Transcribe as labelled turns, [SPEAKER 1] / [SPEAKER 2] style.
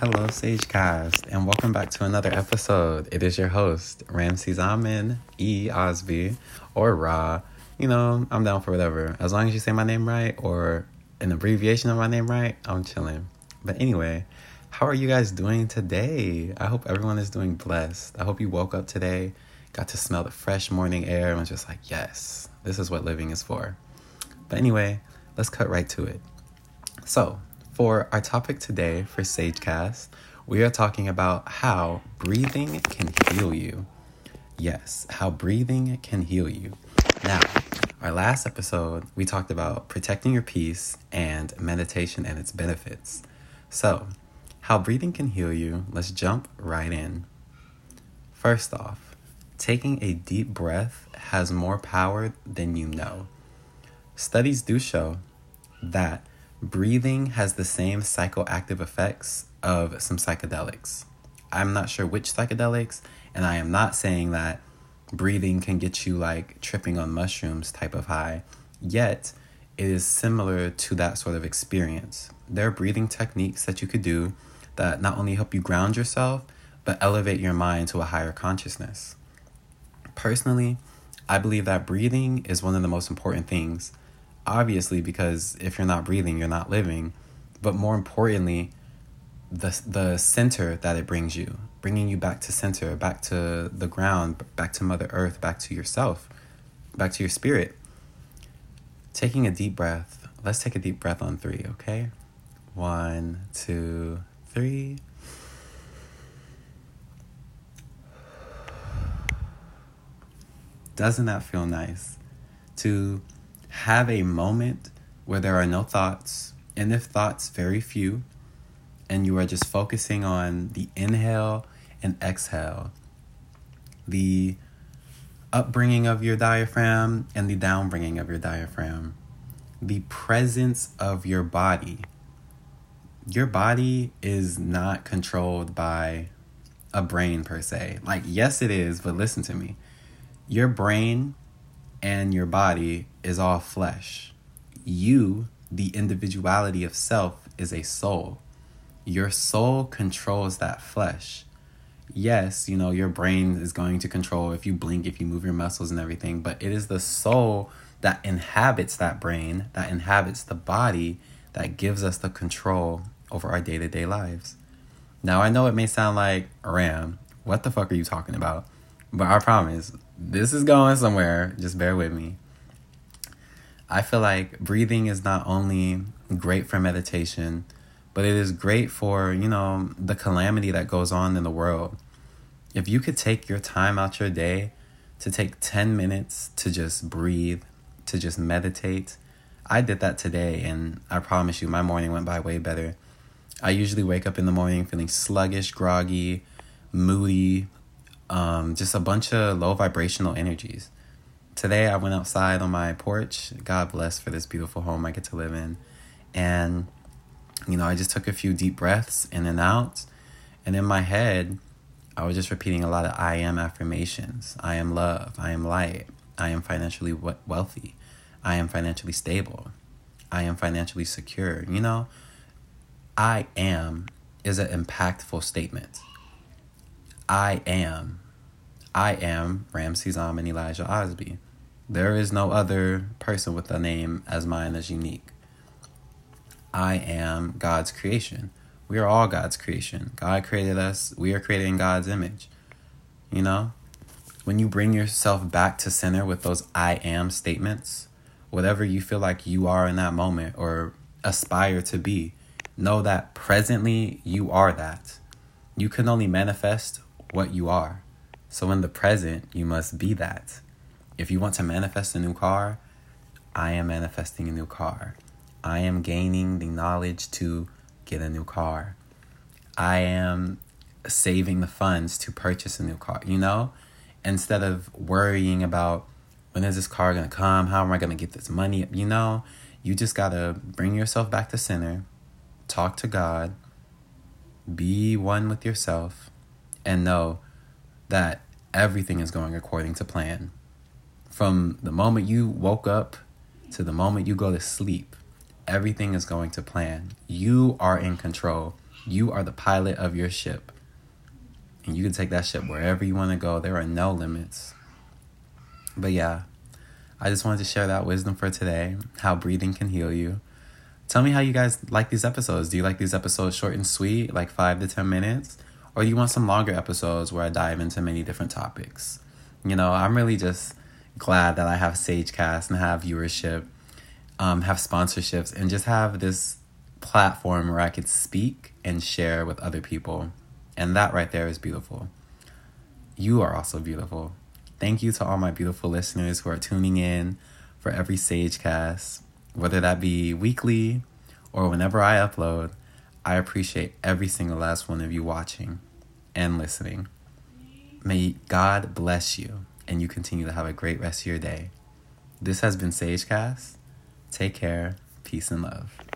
[SPEAKER 1] Hello, Sagecast, and welcome back to another episode. It is your host, Ramsey Zaman E. Osby, or Ra. You know, I'm down for whatever. As long as you say my name right or an abbreviation of my name right, I'm chilling. But anyway, how are you guys doing today? I hope everyone is doing blessed. I hope you woke up today, got to smell the fresh morning air, and was just like, yes, this is what living is for. But anyway, let's cut right to it. So, for our topic today for Sagecast, we are talking about how breathing can heal you. Yes, how breathing can heal you. Now, our last episode, we talked about protecting your peace and meditation and its benefits. So, how breathing can heal you, let's jump right in. First off, taking a deep breath has more power than you know. Studies do show that breathing has the same psychoactive effects of some psychedelics. I'm not sure which psychedelics, and I am not saying that breathing can get you like tripping on mushrooms type of high, yet it is similar to that sort of experience. There are breathing techniques that you could do that not only help you ground yourself, but elevate your mind to a higher consciousness. Personally, I believe that breathing is one of the most important things obviously because if you're not breathing you're not living. But more importantly the the center that it brings you bringing you back to center back to the ground back to mother earth back to yourself back to your spirit. Taking a deep breath. Let's take a deep breath on 3 okay? One two three. Doesn't that feel nice to have a moment where there are no thoughts, and if thoughts, very few, and you are just focusing on the inhale and exhale, the upbringing of your diaphragm and the downbringing of your diaphragm, the presence of your body. Your body is not controlled by a brain per se. Like, yes, it is, but listen to me. Your brain and your body is all flesh. You, the individuality of self, is a soul. Your soul controls that flesh. Yes, you know, your brain is going to control if you blink, if you move your muscles and everything, but it is the soul that inhabits that brain, that inhabits the body, that gives us the control over our day to day lives. Now, I know it may sound like, Ram, what the fuck are you talking about? But I promise, this is going somewhere. Just bear with me. I feel like breathing is not only great for meditation, but it is great for, you know, the calamity that goes on in the world. If you could take your time out your day to take 10 minutes to just breathe, to just meditate, I did that today and I promise you my morning went by way better. I usually wake up in the morning feeling sluggish, groggy, moody, um, just a bunch of low vibrational energies. Today I went outside on my porch. God bless for this beautiful home I get to live in. And, you know, I just took a few deep breaths in and out. And in my head, I was just repeating a lot of I am affirmations. I am love. I am light. I am financially wealthy. I am financially stable. I am financially secure. You know, I am is an impactful statement. I am. I am Ramsey and Elijah Osby. There is no other person with a name as mine as unique. I am God's creation. We are all God's creation. God created us. We are created in God's image. You know? When you bring yourself back to center with those I am statements, whatever you feel like you are in that moment or aspire to be, know that presently you are that. You can only manifest what you are. So in the present, you must be that. If you want to manifest a new car, I am manifesting a new car. I am gaining the knowledge to get a new car. I am saving the funds to purchase a new car, you know? Instead of worrying about when is this car to come? How am I to get this money? You know, you just got to bring yourself back to center, talk to God, be one with yourself, and know that everything is going according to plan. From the moment you woke up to the moment you go to sleep, everything is going to plan. You are in control. You are the pilot of your ship. And you can take that ship wherever you want to go. There are no limits. But yeah, I just wanted to share that wisdom for today how breathing can heal you. Tell me how you guys like these episodes. Do you like these episodes short and sweet, like five to 10 minutes? Or you want some longer episodes where I dive into many different topics? You know, I'm really just glad that I have Sagecast and have viewership, um, have sponsorships, and just have this platform where I could speak and share with other people. And that right there is beautiful. You are also beautiful. Thank you to all my beautiful listeners who are tuning in for every Sagecast whether that be weekly or whenever I upload. I appreciate every single last one of you watching and listening. May God bless you and you continue to have a great rest of your day. This has been Sagecast. Take care, peace, and love.